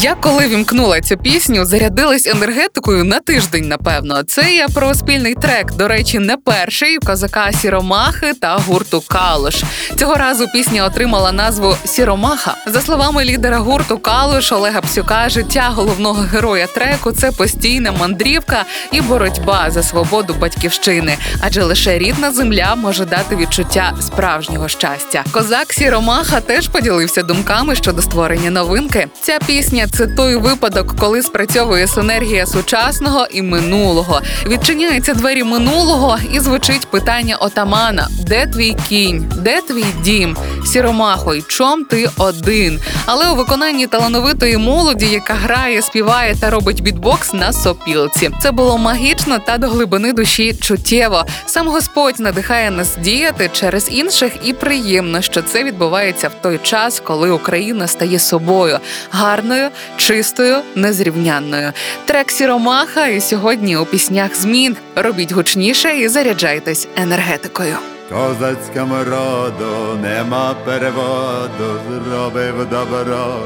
Я коли вімкнула цю пісню, зарядилась енергетикою на тиждень, напевно. Це я про спільний трек. До речі, не перший козака Сіромахи та гурту Калуш. Цього разу пісня отримала назву Сіромаха. За словами лідера гурту Калуш Олега Псюка, життя головного героя треку це постійна мандрівка і боротьба за свободу батьківщини, адже лише рідна земля може дати відчуття справжнього щастя. Козак Сіромаха теж поділився думками щодо створення новинки. Ця пісня це той випадок, коли спрацьовує синергія сучасного і минулого. Відчиняються двері минулого і звучить питання отамана: де твій кінь, де твій дім? Сіромахо, й чом ти один? Але у виконанні талановитої молоді, яка грає, співає та робить бітбокс на сопілці. Це було магічно та до глибини душі чуттєво. Сам Господь надихає нас діяти через інших, і приємно, що це відбувається в той час, коли Україна стає собою гарною, чистою, незрівнянною. Трек Сіромаха і сьогодні у піснях змін робіть гучніше і заряджайтесь енергетикою. Козацькому роду нема переводу, зробив добро,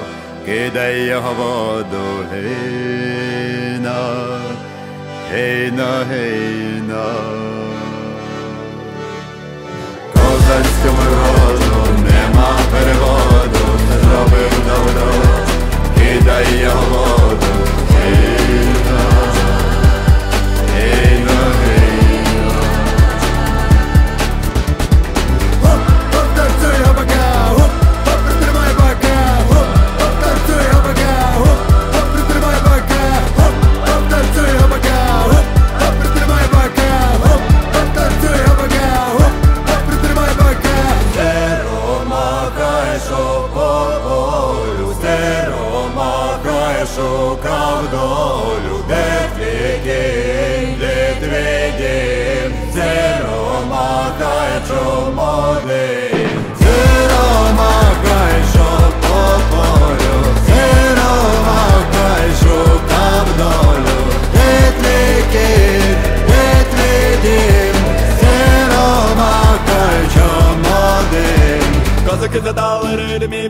кидай його воду, гейна, гейна, гейна. Шукав долю, де твій кінь, де твій дім, зеро махай, що молодий. Зеро махай, що по полю, зеро махай, шукав долю, де твій кінь, де твій дім, зеро махай, що молодий. Козаки задали ритмі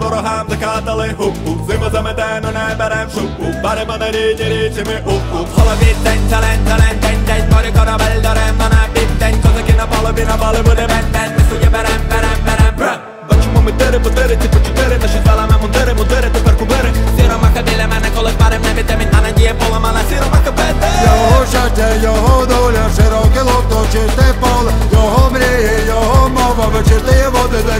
ворогам, закатали гупу, зиму заметену не берем шубу, баримо на рідні річі ми упу. В голові день, талент, талент, день, день, морі корабель, даремно на південь, козаки на палубі, на полі буде бен-бен, ми сує берем, берем, берем, бра. Бачимо ми тири по тири, ці по чотири, наші звалами мундири, мундири, тепер кубири. Сіромаха біля мене, коли парим не вітамін, а надія поламана, сіромаха беде. Його щастя, його доля, широке лото, чисте поле,